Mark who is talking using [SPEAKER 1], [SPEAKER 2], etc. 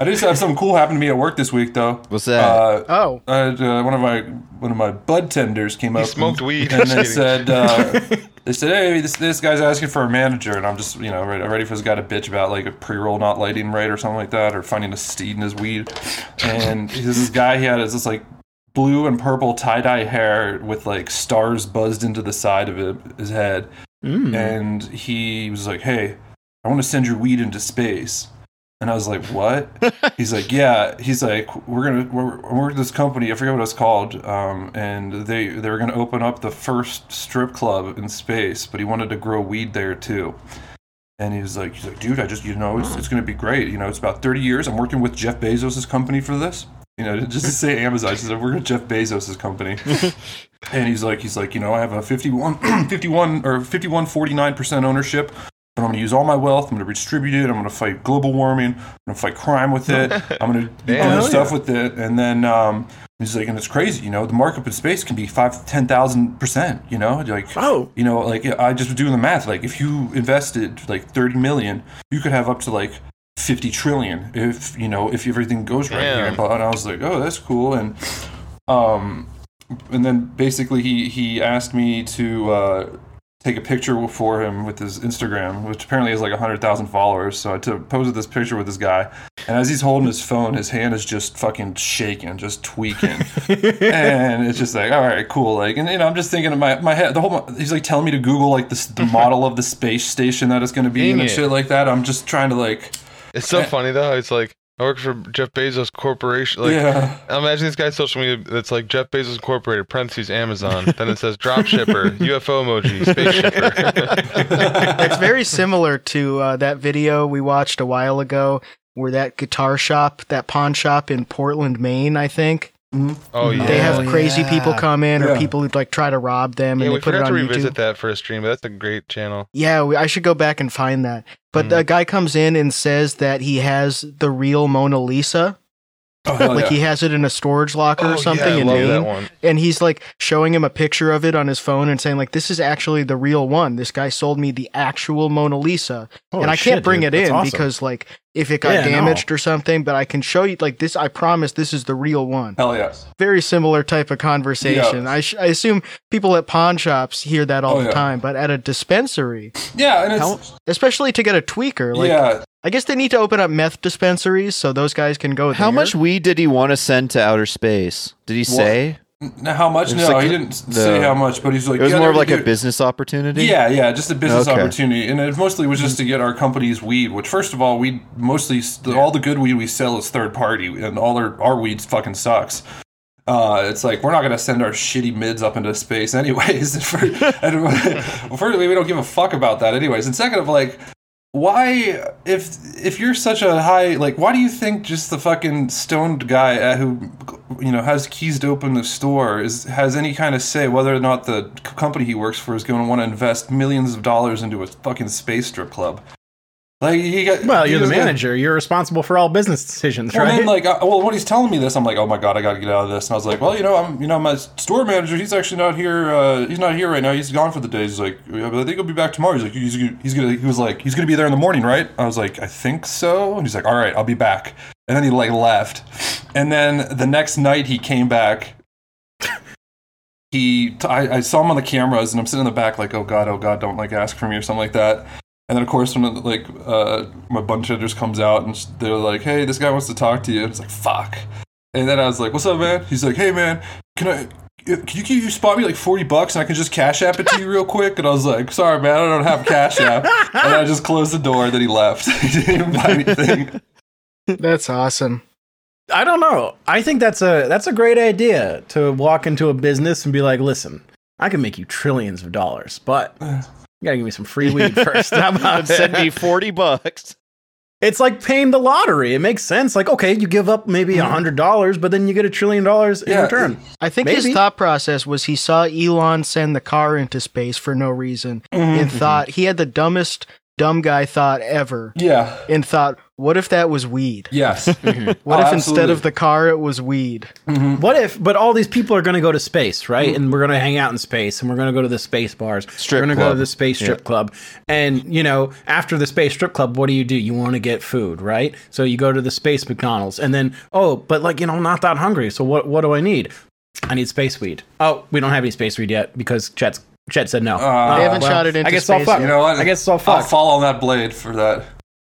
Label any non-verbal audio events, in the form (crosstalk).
[SPEAKER 1] I just had something cool happen to me at work this week, though.
[SPEAKER 2] What's that?
[SPEAKER 1] Uh,
[SPEAKER 3] Oh,
[SPEAKER 1] I had, uh, one of my one of my bud tenders came
[SPEAKER 4] He
[SPEAKER 1] up.
[SPEAKER 4] smoked
[SPEAKER 1] and,
[SPEAKER 4] weed.
[SPEAKER 1] and they said uh, (laughs) they said, "Hey, this this guy's asking for a manager," and I'm just you know ready, ready for this guy to bitch about like a pre roll not lighting right or something like that, or finding a seed in his weed. And this this guy he had this like blue and purple tie dye hair with like stars buzzed into the side of it, his head,
[SPEAKER 5] Mm.
[SPEAKER 1] and he was like, "Hey, I want to send your weed into space." And I was like, "What?" He's like, "Yeah." He's like, "We're gonna we're, we're this company. I forget what it's called. Um, and they they were gonna open up the first strip club in space, but he wanted to grow weed there too." And he was like, "He's like, dude, I just you know it's, it's gonna be great. You know, it's about thirty years. I'm working with Jeff Bezos' company for this. You know, (laughs) just to say Amazon. He said, we're with Jeff Bezos' company." (laughs) and he's like, he's like, you know, I have a 51, (clears throat) 51 or 51, 49 percent ownership. But I'm going to use all my wealth. I'm going to redistribute it. I'm going to fight global warming. I'm going to fight crime with it. (laughs) I'm going to do other stuff with it. And then um, he's like, and it's crazy, you know, the markup in space can be five, ten thousand percent. You know, like
[SPEAKER 5] Oh.
[SPEAKER 1] you know, like I just was doing the math. Like if you invested like 30 million, you could have up to like 50 trillion if you know if everything goes right here.
[SPEAKER 4] Damn.
[SPEAKER 1] And I was like, oh, that's cool. And um, and then basically he he asked me to uh, take a picture for him with his Instagram, which apparently has like hundred thousand followers. So I took posted this picture with this guy, and as he's holding his phone, his hand is just fucking shaking, just tweaking, (laughs) and it's just like, all right, cool. Like, and you know, I'm just thinking in my my head, the whole he's like telling me to Google like this the (laughs) model of the space station that it's going to be
[SPEAKER 4] Dang
[SPEAKER 1] and
[SPEAKER 4] it.
[SPEAKER 1] shit like that. I'm just trying to like,
[SPEAKER 4] It's so
[SPEAKER 1] Eh.
[SPEAKER 4] funny though. It's like I work for Jeff Bezos Corporation. Like,
[SPEAKER 1] yeah.
[SPEAKER 4] imagine this guy's social media that's like Jeff Bezos Incorporated, parentheses Amazon. then it says drop shipper, (laughs) UFO emoji, space shipper. (laughs)
[SPEAKER 3] it's very similar to uh, that video we watched a while ago where that guitar shop, that pawn shop in Portland, Maine, I think.
[SPEAKER 4] Oh yeah.
[SPEAKER 3] They have
[SPEAKER 5] Oh,
[SPEAKER 3] crazy
[SPEAKER 5] yeah.
[SPEAKER 3] people come in or
[SPEAKER 1] Yeah.
[SPEAKER 3] people who like try to rob them
[SPEAKER 4] Yeah,
[SPEAKER 3] and
[SPEAKER 4] we
[SPEAKER 3] they put it
[SPEAKER 4] forgot to revisit
[SPEAKER 3] YouTube.
[SPEAKER 4] that for a stream, but that's a great channel.
[SPEAKER 3] Yeah, we, I should go back and find that. But
[SPEAKER 4] Mm.
[SPEAKER 3] the guy comes in and says that he has the real Mona Lisa.
[SPEAKER 1] Oh,
[SPEAKER 3] like
[SPEAKER 1] yeah.
[SPEAKER 3] he has it in a storage locker
[SPEAKER 4] Oh,
[SPEAKER 3] or something
[SPEAKER 4] yeah, I love
[SPEAKER 3] Maine.
[SPEAKER 4] that one.
[SPEAKER 3] and he's like showing him a picture of it on his phone and saying like this is actually the real one this guy sold me the actual mona lisa
[SPEAKER 5] Holy
[SPEAKER 3] and i can't bring
[SPEAKER 5] dude.
[SPEAKER 3] it
[SPEAKER 5] That's
[SPEAKER 3] in
[SPEAKER 5] awesome.
[SPEAKER 3] because like if it got
[SPEAKER 5] Yeah, no.
[SPEAKER 3] damaged or something but i can show you like this i promise this is the real one
[SPEAKER 1] Hell yes.
[SPEAKER 3] very similar type of conversation
[SPEAKER 1] Yeah.
[SPEAKER 3] I, sh- I assume people at pawn shops hear that all
[SPEAKER 1] Oh,
[SPEAKER 3] the
[SPEAKER 1] yeah.
[SPEAKER 3] time but at a dispensary
[SPEAKER 1] Yeah, and it's
[SPEAKER 3] How- especially to get a tweaker like
[SPEAKER 1] yeah.
[SPEAKER 3] i guess they need to open up meth dispensaries so those guys can go
[SPEAKER 2] How
[SPEAKER 3] there.
[SPEAKER 2] much weed did he want to send to outer space? Did he say?
[SPEAKER 1] How much? No,
[SPEAKER 2] like
[SPEAKER 1] he didn't
[SPEAKER 2] the-
[SPEAKER 1] say how much, but he's like,
[SPEAKER 2] It was
[SPEAKER 1] yeah,
[SPEAKER 2] more of like a business opportunity.
[SPEAKER 1] Yeah, yeah, just a business
[SPEAKER 2] Okay.
[SPEAKER 1] opportunity, and it mostly was just to get our company's weed. Which, first of all, we mostly all the good weed we sell is third party, and all our our weed fucking sucks. Uh, it's like we're not gonna send our shitty mids up into space (laughs) anyways. and (laughs) for, and, (laughs) well, firstly, we don't give a fuck about that anyways. And second of like, why if if you're such a high like why do you think just the fucking stoned guy uh, who you know has keys to open the store is has any kind of say whether or not the company he works for is going to want to invest millions of dollars into a fucking space strip club like he got
[SPEAKER 5] Well,
[SPEAKER 1] he
[SPEAKER 5] you're the manager. You're responsible for all business decisions,
[SPEAKER 1] well,
[SPEAKER 5] right?
[SPEAKER 1] then, like, uh, well, when he's telling me this, I'm like, oh my god, I got to get out of this. And I was like, well, you know, I'm, you know, my store manager, he's actually not here. Uh, he's not here right now. He's gone for the day. He's like, yeah, but I think he'll be back tomorrow. He's like, he's, gonna- he's gonna, he was like, he's gonna be there in the morning, right? I was like, I think so. And he's like, all right, I'll be back. And then he like left. And then the next night he came back. He, I, I saw him on the cameras, and I'm sitting in the back, like, oh god, oh god, don't like ask for me or something like that. And then of course when like uh, my bunch hitters comes out and they're like, "Hey, this guy wants to talk to you." And it's like, "Fuck." And then I was like, "What's up, man?" He's like, "Hey, man, can I?" Can you, can you spot me like 40 bucks and I can just cash app it to you real quick? And I was like, sorry, man, I don't have cash app. (laughs) and I just closed the door and then he left. (laughs) he didn't buy anything.
[SPEAKER 3] that's awesome
[SPEAKER 5] I don't know. I think that's a that's a great idea to walk into a business and be like, "Listen, I can make you trillions of dollars, but (sighs) you gotta give me some free weed first. How (laughs) about
[SPEAKER 2] Send me forty bucks.
[SPEAKER 5] It's like paying the lottery. It makes sense. Like, okay, you give up maybe a hundred dollars, but then you get a trillion dollars in
[SPEAKER 1] Yeah,
[SPEAKER 5] return.
[SPEAKER 3] I think his thought process was he saw Elon send the car into space for no reason
[SPEAKER 1] Mm-hmm.
[SPEAKER 3] and thought he had the dumbest dumb guy thought ever,
[SPEAKER 1] Yeah.
[SPEAKER 3] and thought, "What if that was weed?
[SPEAKER 1] Yes. (laughs) Mm-hmm.
[SPEAKER 3] What
[SPEAKER 1] Oh,
[SPEAKER 3] if instead
[SPEAKER 1] absolutely.
[SPEAKER 3] of the car, it was weed?" Mm-hmm.
[SPEAKER 5] What if? But all these people are going to go to space, right? Mm-hmm. And we're going to hang out in space, and we're going to go to the space bars.
[SPEAKER 2] Strip
[SPEAKER 5] we're going to go to the space strip club, and you know, after the space strip club, what do you do? You want to get food, right? So you go to the space McDonald's, and then oh, but like you know, I'm not that hungry. So what? What do I need? I need space weed. Oh, we don't have any space weed yet because Chet's Chet said no.
[SPEAKER 1] Uh,
[SPEAKER 3] They haven't
[SPEAKER 5] well,
[SPEAKER 3] shot it into
[SPEAKER 5] I guess it's all
[SPEAKER 3] space
[SPEAKER 5] fucked.
[SPEAKER 1] You know what?
[SPEAKER 5] I guess it's all
[SPEAKER 1] I'll
[SPEAKER 5] fucked.
[SPEAKER 1] fall on that blade for that.